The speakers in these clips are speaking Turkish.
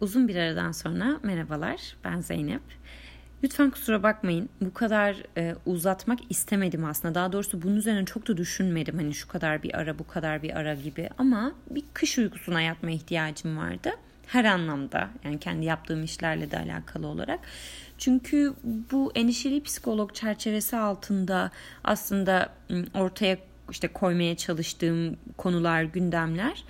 Uzun bir aradan sonra merhabalar. Ben Zeynep. Lütfen kusura bakmayın. Bu kadar e, uzatmak istemedim aslında. Daha doğrusu bunun üzerine çok da düşünmedim. Hani şu kadar bir ara, bu kadar bir ara gibi. Ama bir kış uykusuna yatma ihtiyacım vardı. Her anlamda. Yani kendi yaptığım işlerle de alakalı olarak. Çünkü bu endişeli psikolog çerçevesi altında aslında ortaya işte koymaya çalıştığım konular, gündemler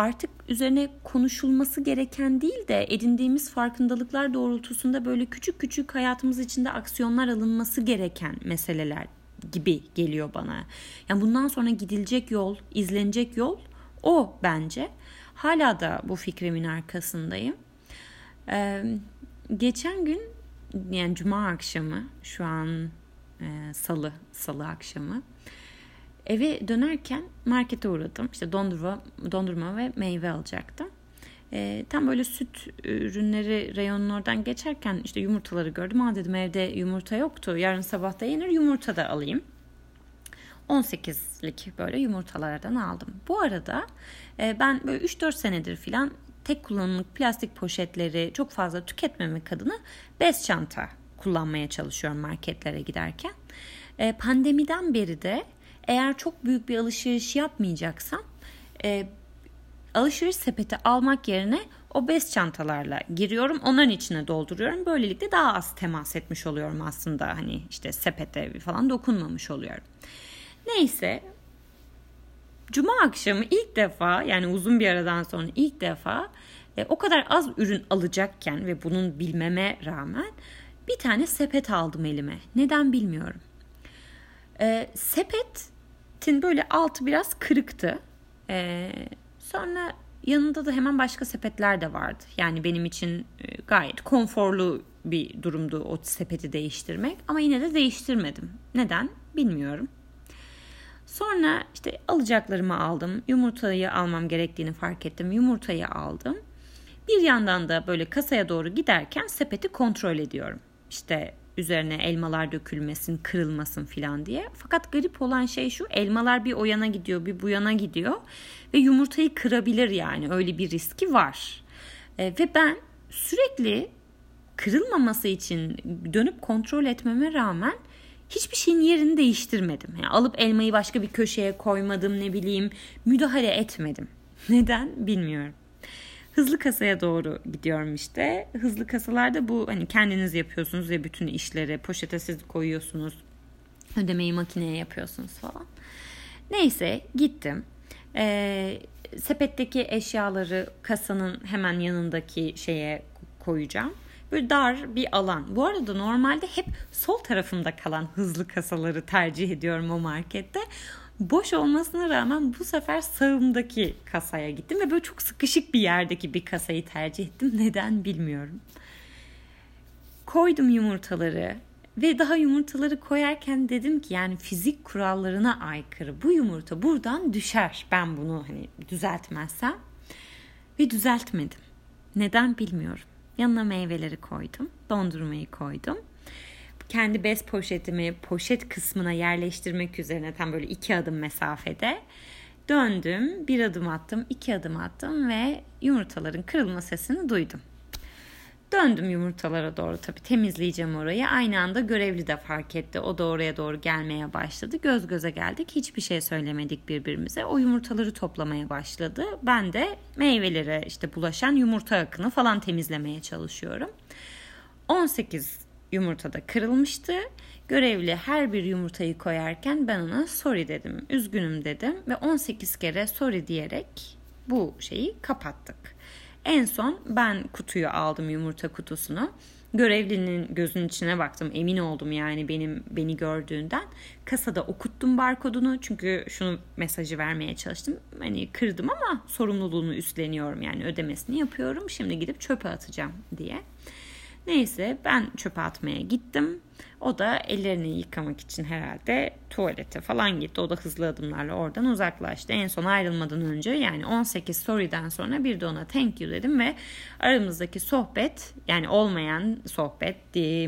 artık üzerine konuşulması gereken değil de edindiğimiz farkındalıklar doğrultusunda böyle küçük küçük hayatımız içinde aksiyonlar alınması gereken meseleler gibi geliyor bana. Yani bundan sonra gidilecek yol, izlenecek yol o bence. Hala da bu fikrimin arkasındayım. Ee, geçen gün yani cuma akşamı şu an e, salı salı akşamı Eve dönerken markete uğradım. İşte dondurma, dondurma ve meyve alacaktım. E, tam böyle süt ürünleri reyonun oradan geçerken işte yumurtaları gördüm. Aa dedim evde yumurta yoktu. Yarın sabah da yenir yumurta da alayım. 18'lik böyle yumurtalardan aldım. Bu arada e, ben böyle 3-4 senedir filan tek kullanımlık plastik poşetleri çok fazla tüketmemek adına bez çanta kullanmaya çalışıyorum marketlere giderken. E, pandemiden beri de eğer çok büyük bir alışveriş yapmayacaksam e, alışveriş sepeti almak yerine o bez çantalarla giriyorum. Onların içine dolduruyorum. Böylelikle daha az temas etmiş oluyorum aslında. Hani işte sepete falan dokunmamış oluyorum. Neyse Cuma akşamı ilk defa yani uzun bir aradan sonra ilk defa e, o kadar az ürün alacakken ve bunun bilmeme rağmen bir tane sepet aldım elime. Neden bilmiyorum. E, sepetin böyle altı biraz kırıktı. E, sonra yanında da hemen başka sepetler de vardı. Yani benim için e, gayet konforlu bir durumdu o sepeti değiştirmek. Ama yine de değiştirmedim. Neden? Bilmiyorum. Sonra işte alacaklarımı aldım. Yumurtayı almam gerektiğini fark ettim. Yumurtayı aldım. Bir yandan da böyle kasaya doğru giderken sepeti kontrol ediyorum. İşte üzerine elmalar dökülmesin, kırılmasın filan diye. Fakat garip olan şey şu elmalar bir o yana gidiyor bir bu yana gidiyor ve yumurtayı kırabilir yani öyle bir riski var. E, ve ben sürekli kırılmaması için dönüp kontrol etmeme rağmen hiçbir şeyin yerini değiştirmedim. Yani alıp elmayı başka bir köşeye koymadım ne bileyim müdahale etmedim. Neden bilmiyorum hızlı kasaya doğru gidiyorum işte. Hızlı kasalarda bu hani kendiniz yapıyorsunuz ya bütün işleri poşete siz koyuyorsunuz. Ödemeyi makineye yapıyorsunuz falan. Neyse gittim. Ee, sepetteki eşyaları kasanın hemen yanındaki şeye koyacağım. Böyle dar bir alan. Bu arada normalde hep sol tarafımda kalan hızlı kasaları tercih ediyorum o markette boş olmasına rağmen bu sefer sağımdaki kasaya gittim ve böyle çok sıkışık bir yerdeki bir kasayı tercih ettim. Neden bilmiyorum. Koydum yumurtaları ve daha yumurtaları koyarken dedim ki yani fizik kurallarına aykırı bu yumurta buradan düşer. Ben bunu hani düzeltmezsem ve düzeltmedim. Neden bilmiyorum. Yanına meyveleri koydum, dondurmayı koydum kendi bez poşetimi poşet kısmına yerleştirmek üzerine tam böyle iki adım mesafede döndüm, bir adım attım, iki adım attım ve yumurtaların kırılma sesini duydum. Döndüm yumurtalara doğru tabii temizleyeceğim orayı. Aynı anda görevli de fark etti. O da oraya doğru gelmeye başladı. Göz göze geldik. Hiçbir şey söylemedik birbirimize. O yumurtaları toplamaya başladı. Ben de meyvelere işte bulaşan yumurta akını falan temizlemeye çalışıyorum. 18 yumurtada kırılmıştı. Görevli her bir yumurtayı koyarken ben ona sorry dedim, üzgünüm dedim ve 18 kere sorry diyerek bu şeyi kapattık. En son ben kutuyu aldım yumurta kutusunu. Görevlinin gözünün içine baktım. Emin oldum yani benim beni gördüğünden. Kasada okuttum barkodunu. Çünkü şunu mesajı vermeye çalıştım. Hani kırdım ama sorumluluğunu üstleniyorum. Yani ödemesini yapıyorum. Şimdi gidip çöpe atacağım diye. Neyse ben çöpe atmaya gittim. O da ellerini yıkamak için herhalde tuvalete falan gitti. O da hızlı adımlarla oradan uzaklaştı. En son ayrılmadan önce yani 18 story'den sonra bir de ona thank you dedim ve aramızdaki sohbet yani olmayan sohbet,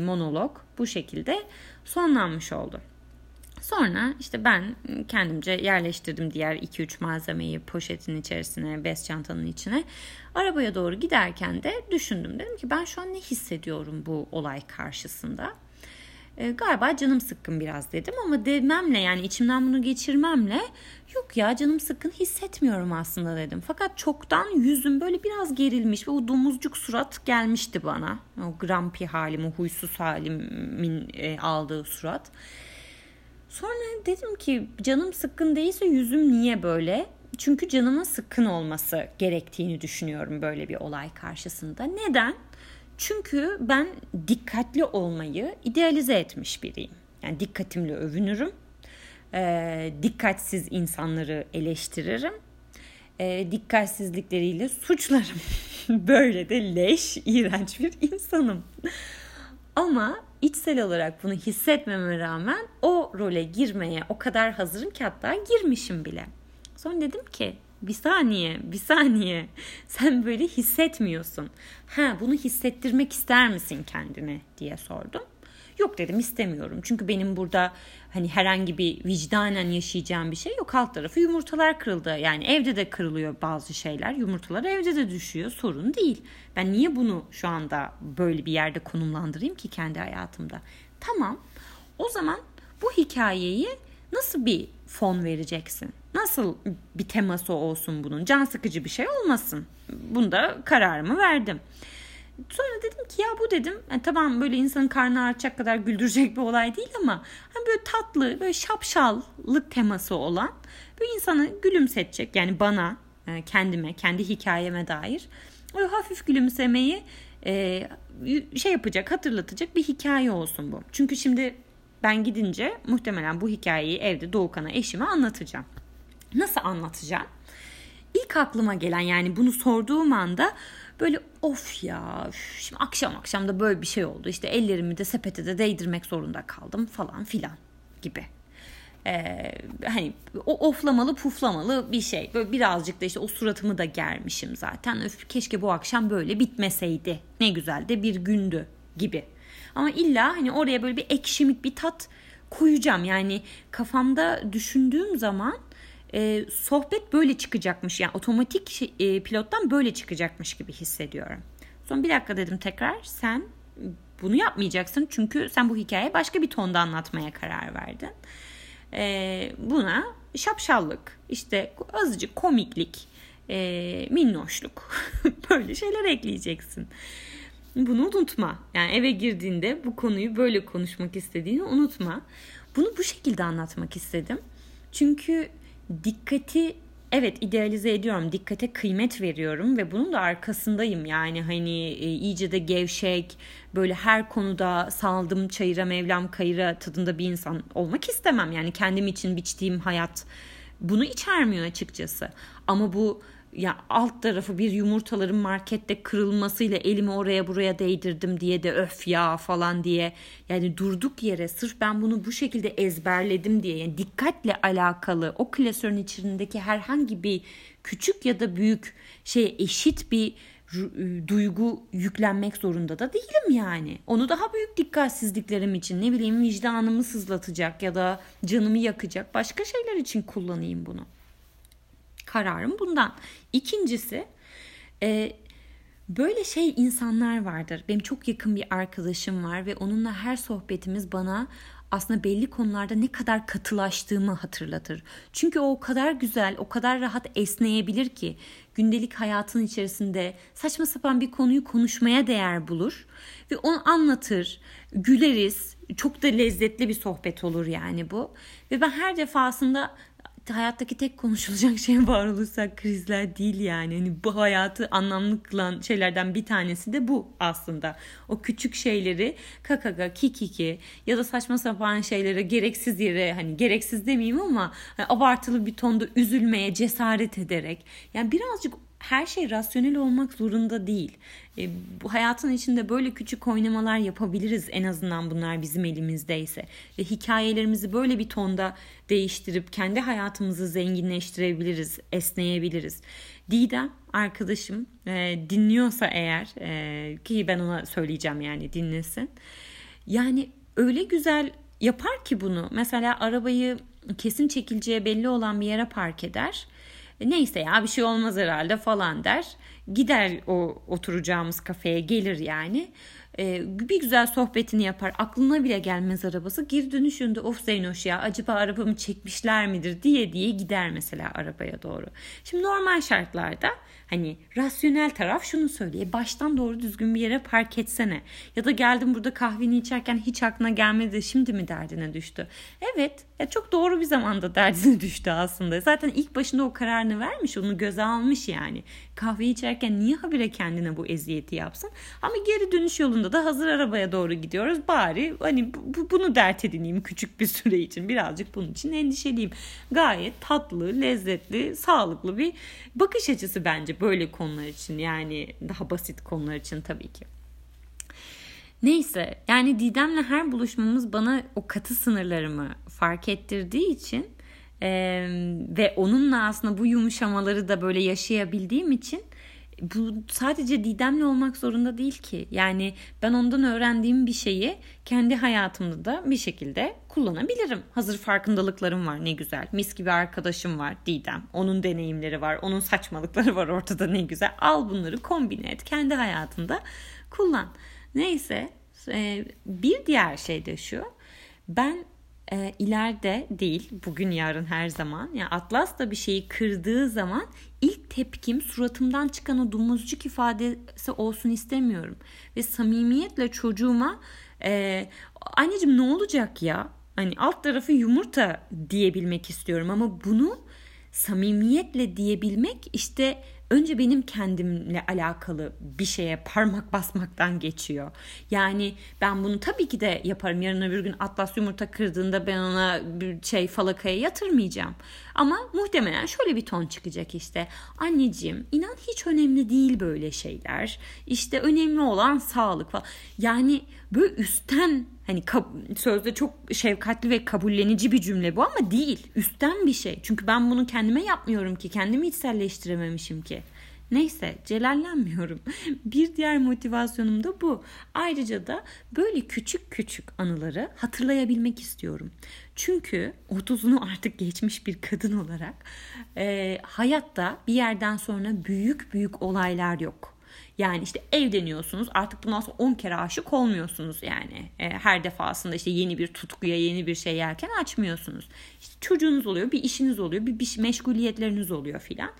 monolog bu şekilde sonlanmış oldu. Sonra işte ben kendimce yerleştirdim diğer 2-3 malzemeyi poşetin içerisine, bez çantanın içine. Arabaya doğru giderken de düşündüm. Dedim ki ben şu an ne hissediyorum bu olay karşısında? E, galiba canım sıkkın biraz dedim ama dememle yani içimden bunu geçirmemle yok ya canım sıkkın hissetmiyorum aslında dedim. Fakat çoktan yüzüm böyle biraz gerilmiş ve o domuzcuk surat gelmişti bana. O grampi halim, o huysuz halimin e, aldığı surat. Sonra dedim ki canım sıkkın değilse yüzüm niye böyle? Çünkü canımın sıkkın olması gerektiğini düşünüyorum böyle bir olay karşısında. Neden? Çünkü ben dikkatli olmayı idealize etmiş biriyim. Yani dikkatimle övünürüm. E, dikkatsiz insanları eleştiririm. E, dikkatsizlikleriyle suçlarım. Böyle de leş, iğrenç bir insanım. Ama içsel olarak bunu hissetmeme rağmen o role girmeye o kadar hazırım ki hatta girmişim bile. Sonra dedim ki bir saniye, bir saniye. Sen böyle hissetmiyorsun. Ha bunu hissettirmek ister misin kendine diye sordum. Yok dedim istemiyorum. Çünkü benim burada hani herhangi bir vicdanen yaşayacağım bir şey yok. Alt tarafı yumurtalar kırıldı. Yani evde de kırılıyor bazı şeyler. Yumurtalar evde de düşüyor. Sorun değil. Ben niye bunu şu anda böyle bir yerde konumlandırayım ki kendi hayatımda? Tamam. O zaman bu hikayeyi nasıl bir fon vereceksin? Nasıl bir teması olsun bunun? Can sıkıcı bir şey olmasın. Bunda kararımı verdim. Sonra dedim ki ya bu dedim yani tamam böyle insanın karnı ağrıtacak kadar güldürecek bir olay değil ama hani böyle tatlı böyle şapşallık teması olan bir insanı gülümsetecek yani bana e, kendime kendi hikayeme dair böyle hafif gülümsemeyi e, şey yapacak hatırlatacak bir hikaye olsun bu. Çünkü şimdi ben gidince muhtemelen bu hikayeyi evde Doğukan'a eşime anlatacağım. Nasıl anlatacağım? İlk aklıma gelen yani bunu sorduğum anda böyle of ya şimdi akşam akşam da böyle bir şey oldu. İşte ellerimi de sepete de değdirmek zorunda kaldım falan filan gibi. Ee, hani o oflamalı puflamalı bir şey. Böyle birazcık da işte o suratımı da germişim zaten. Öf keşke bu akşam böyle bitmeseydi. Ne güzel de bir gündü gibi. Ama illa hani oraya böyle bir ekşimik bir tat koyacağım. Yani kafamda düşündüğüm zaman e, sohbet böyle çıkacakmış. Yani otomatik şey, e, pilottan böyle çıkacakmış gibi hissediyorum. Son bir dakika dedim tekrar sen bunu yapmayacaksın çünkü sen bu hikayeyi başka bir tonda anlatmaya karar verdin. E, buna şapşallık, işte azıcık komiklik, e, minnoşluk böyle şeyler ekleyeceksin. Bunu unutma. Yani eve girdiğinde bu konuyu böyle konuşmak istediğini unutma. Bunu bu şekilde anlatmak istedim. Çünkü dikkati evet idealize ediyorum. Dikkate kıymet veriyorum ve bunun da arkasındayım. Yani hani e, iyice de gevşek, böyle her konuda saldım çayıra mevlam kayıra tadında bir insan olmak istemem. Yani kendim için biçtiğim hayat bunu içermiyor açıkçası. Ama bu ya alt tarafı bir yumurtaların markette kırılmasıyla elimi oraya buraya değdirdim diye de öf ya falan diye. Yani durduk yere sırf ben bunu bu şekilde ezberledim diye. Yani dikkatle alakalı o klasörün içindeki herhangi bir küçük ya da büyük şey eşit bir ıı, duygu yüklenmek zorunda da değilim yani. Onu daha büyük dikkatsizliklerim için ne bileyim vicdanımı sızlatacak ya da canımı yakacak başka şeyler için kullanayım bunu kararım bundan. İkincisi e, böyle şey insanlar vardır. Benim çok yakın bir arkadaşım var ve onunla her sohbetimiz bana aslında belli konularda ne kadar katılaştığımı hatırlatır. Çünkü o o kadar güzel, o kadar rahat esneyebilir ki gündelik hayatın içerisinde saçma sapan bir konuyu konuşmaya değer bulur ve onu anlatır, güleriz. Çok da lezzetli bir sohbet olur yani bu. Ve ben her defasında hayattaki tek konuşulacak şey varoluşsal krizler değil yani. Hani bu hayatı anlamlı kılan şeylerden bir tanesi de bu aslında. O küçük şeyleri kakaka, kikiki ya da saçma sapan şeylere gereksiz yere hani gereksiz demeyeyim ama hani abartılı bir tonda üzülmeye cesaret ederek yani birazcık her şey rasyonel olmak zorunda değil. E, bu hayatın içinde böyle küçük oynamalar yapabiliriz en azından bunlar bizim elimizdeyse. Ve hikayelerimizi böyle bir tonda değiştirip kendi hayatımızı zenginleştirebiliriz, esneyebiliriz. Didem arkadaşım e, dinliyorsa eğer e, ki ben ona söyleyeceğim yani dinlesin. Yani öyle güzel yapar ki bunu? Mesela arabayı kesin çekileceği belli olan bir yere park eder. E, neyse ya bir şey olmaz herhalde falan der. Gider o oturacağımız kafeye gelir yani. Ee, bir güzel sohbetini yapar. Aklına bile gelmez arabası. Geri dönüşünde of Zeynoş ya acaba arabamı çekmişler midir diye diye gider mesela arabaya doğru. Şimdi normal şartlarda Hani rasyonel taraf şunu söylüyor. Baştan doğru düzgün bir yere park etsene. Ya da geldim burada kahveni içerken hiç aklına gelmedi şimdi mi derdine düştü. Evet ya çok doğru bir zamanda derdine düştü aslında. Zaten ilk başında o kararını vermiş onu göze almış yani. Kahve içerken niye habire kendine bu eziyeti yapsın? Ama geri dönüş yolunda da hazır arabaya doğru gidiyoruz. Bari hani bu, bunu dert edineyim küçük bir süre için. Birazcık bunun için endişeliyim. Gayet tatlı, lezzetli, sağlıklı bir bakış açısı bence böyle konular için. Yani daha basit konular için tabii ki. Neyse yani Didem'le her buluşmamız bana o katı sınırlarımı fark ettirdiği için e, ve onunla aslında bu yumuşamaları da böyle yaşayabildiğim için bu sadece Didem'le olmak zorunda değil ki. Yani ben ondan öğrendiğim bir şeyi kendi hayatımda da bir şekilde kullanabilirim. Hazır farkındalıklarım var ne güzel. Mis gibi arkadaşım var Didem. Onun deneyimleri var. Onun saçmalıkları var ortada ne güzel. Al bunları kombine et. Kendi hayatında kullan. Neyse e, bir diğer şey de şu. Ben e, ileride değil bugün yarın her zaman yani Atlas da bir şeyi kırdığı zaman ilk tepkim suratımdan çıkan o domuzcuk ifadesi olsun istemiyorum. Ve samimiyetle çocuğuma e, anneciğim ne olacak ya hani alt tarafı yumurta diyebilmek istiyorum ama bunu samimiyetle diyebilmek işte önce benim kendimle alakalı bir şeye parmak basmaktan geçiyor. Yani ben bunu tabii ki de yaparım. Yarın öbür gün Atlas yumurta kırdığında ben ona bir şey falakaya yatırmayacağım. Ama muhtemelen şöyle bir ton çıkacak işte. Anneciğim inan hiç önemli değil böyle şeyler. İşte önemli olan sağlık falan. Yani böyle üstten hani sözde çok şefkatli ve kabullenici bir cümle bu ama değil. Üstten bir şey. Çünkü ben bunu kendime yapmıyorum ki. Kendimi içselleştirememişim ki. Neyse celallenmiyorum. Bir diğer motivasyonum da bu. Ayrıca da böyle küçük küçük anıları hatırlayabilmek istiyorum. Çünkü 30'unu artık geçmiş bir kadın olarak e, hayatta bir yerden sonra büyük büyük olaylar yok yani işte evleniyorsunuz artık bundan sonra 10 kere aşık olmuyorsunuz yani. E, her defasında işte yeni bir tutkuya yeni bir şey yerken açmıyorsunuz. İşte çocuğunuz oluyor bir işiniz oluyor bir, bir meşguliyetleriniz oluyor filan.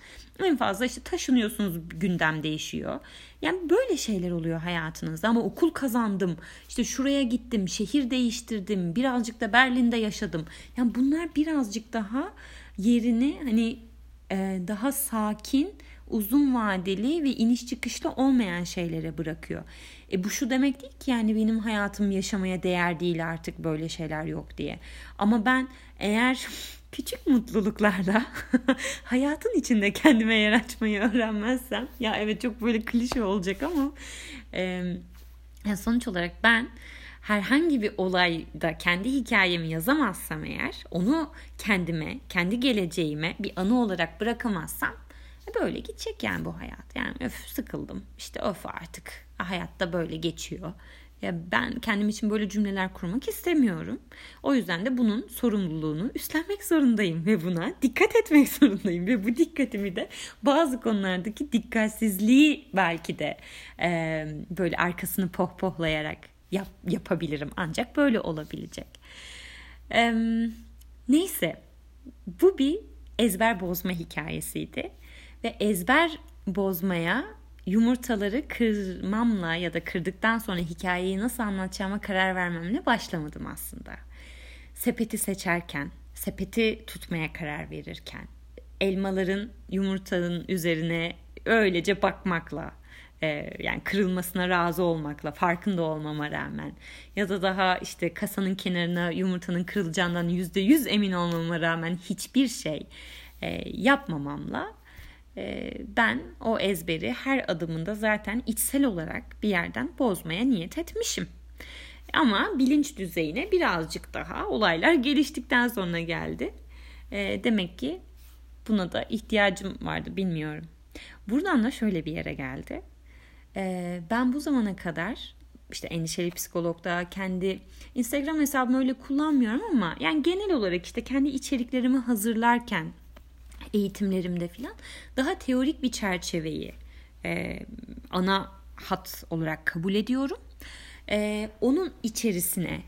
En fazla işte taşınıyorsunuz gündem değişiyor. Yani böyle şeyler oluyor hayatınızda ama okul kazandım. işte şuraya gittim, şehir değiştirdim, birazcık da Berlin'de yaşadım. Yani bunlar birazcık daha yerini hani e, daha sakin uzun vadeli ve iniş çıkışlı olmayan şeylere bırakıyor. E bu şu demek değil ki yani benim hayatım yaşamaya değer değil artık böyle şeyler yok diye. Ama ben eğer küçük mutluluklarla hayatın içinde kendime yer açmayı öğrenmezsem ya evet çok böyle klişe olacak ama e, sonuç olarak ben herhangi bir olayda kendi hikayemi yazamazsam eğer onu kendime, kendi geleceğime bir anı olarak bırakamazsam böyle gidecek yani bu hayat. Yani öf sıkıldım işte öf artık hayatta böyle geçiyor. Ya ben kendim için böyle cümleler kurmak istemiyorum. O yüzden de bunun sorumluluğunu üstlenmek zorundayım ve buna dikkat etmek zorundayım ve bu dikkatimi de bazı konulardaki dikkatsizliği belki de e, böyle arkasını pohpohlayarak yap, yapabilirim. Ancak böyle olabilecek. E, neyse bu bir ezber bozma hikayesiydi ve ezber bozmaya yumurtaları kırmamla ya da kırdıktan sonra hikayeyi nasıl anlatacağıma karar vermemle başlamadım aslında. Sepeti seçerken, sepeti tutmaya karar verirken, elmaların yumurtanın üzerine öylece bakmakla, e, yani kırılmasına razı olmakla, farkında olmama rağmen ya da daha işte kasanın kenarına yumurtanın kırılacağından yüzde yüz emin olmama rağmen hiçbir şey e, yapmamamla ben o ezberi her adımında zaten içsel olarak bir yerden bozmaya niyet etmişim. Ama bilinç düzeyine birazcık daha olaylar geliştikten sonra geldi. Ee, demek ki buna da ihtiyacım vardı bilmiyorum. Buradan da şöyle bir yere geldi. Ee, ben bu zamana kadar işte endişeli psikologda kendi Instagram hesabımı öyle kullanmıyorum ama yani genel olarak işte kendi içeriklerimi hazırlarken eğitimlerimde falan daha teorik bir çerçeveyi e, ana hat olarak kabul ediyorum. E, onun içerisine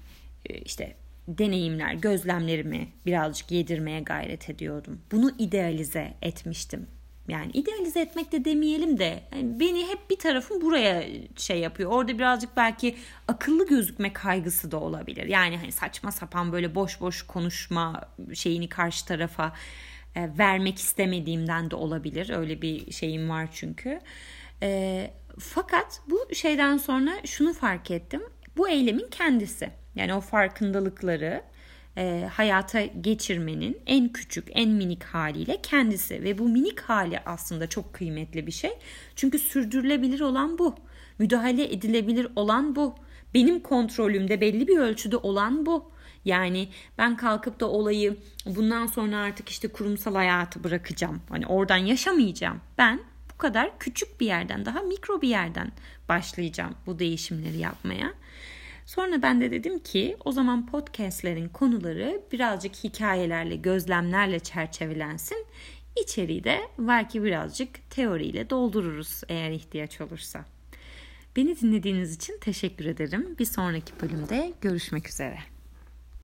e, işte deneyimler, gözlemlerimi birazcık yedirmeye gayret ediyordum. Bunu idealize etmiştim. Yani idealize etmek de demeyelim de yani beni hep bir tarafım buraya şey yapıyor. Orada birazcık belki akıllı gözükme kaygısı da olabilir. Yani hani saçma sapan böyle boş boş konuşma şeyini karşı tarafa e, vermek istemediğimden de olabilir. Öyle bir şeyim var çünkü. E, fakat bu şeyden sonra şunu fark ettim. Bu eylemin kendisi. Yani o farkındalıkları e, hayata geçirmenin en küçük, en minik haliyle kendisi ve bu minik hali aslında çok kıymetli bir şey. Çünkü sürdürülebilir olan bu. Müdahale edilebilir olan bu. Benim kontrolümde belli bir ölçüde olan bu. Yani ben kalkıp da olayı bundan sonra artık işte kurumsal hayatı bırakacağım. Hani oradan yaşamayacağım. Ben bu kadar küçük bir yerden, daha mikro bir yerden başlayacağım bu değişimleri yapmaya. Sonra ben de dedim ki o zaman podcastlerin konuları birazcık hikayelerle, gözlemlerle çerçevelensin. İçeriği de belki birazcık teoriyle doldururuz eğer ihtiyaç olursa. Beni dinlediğiniz için teşekkür ederim. Bir sonraki bölümde görüşmek üzere.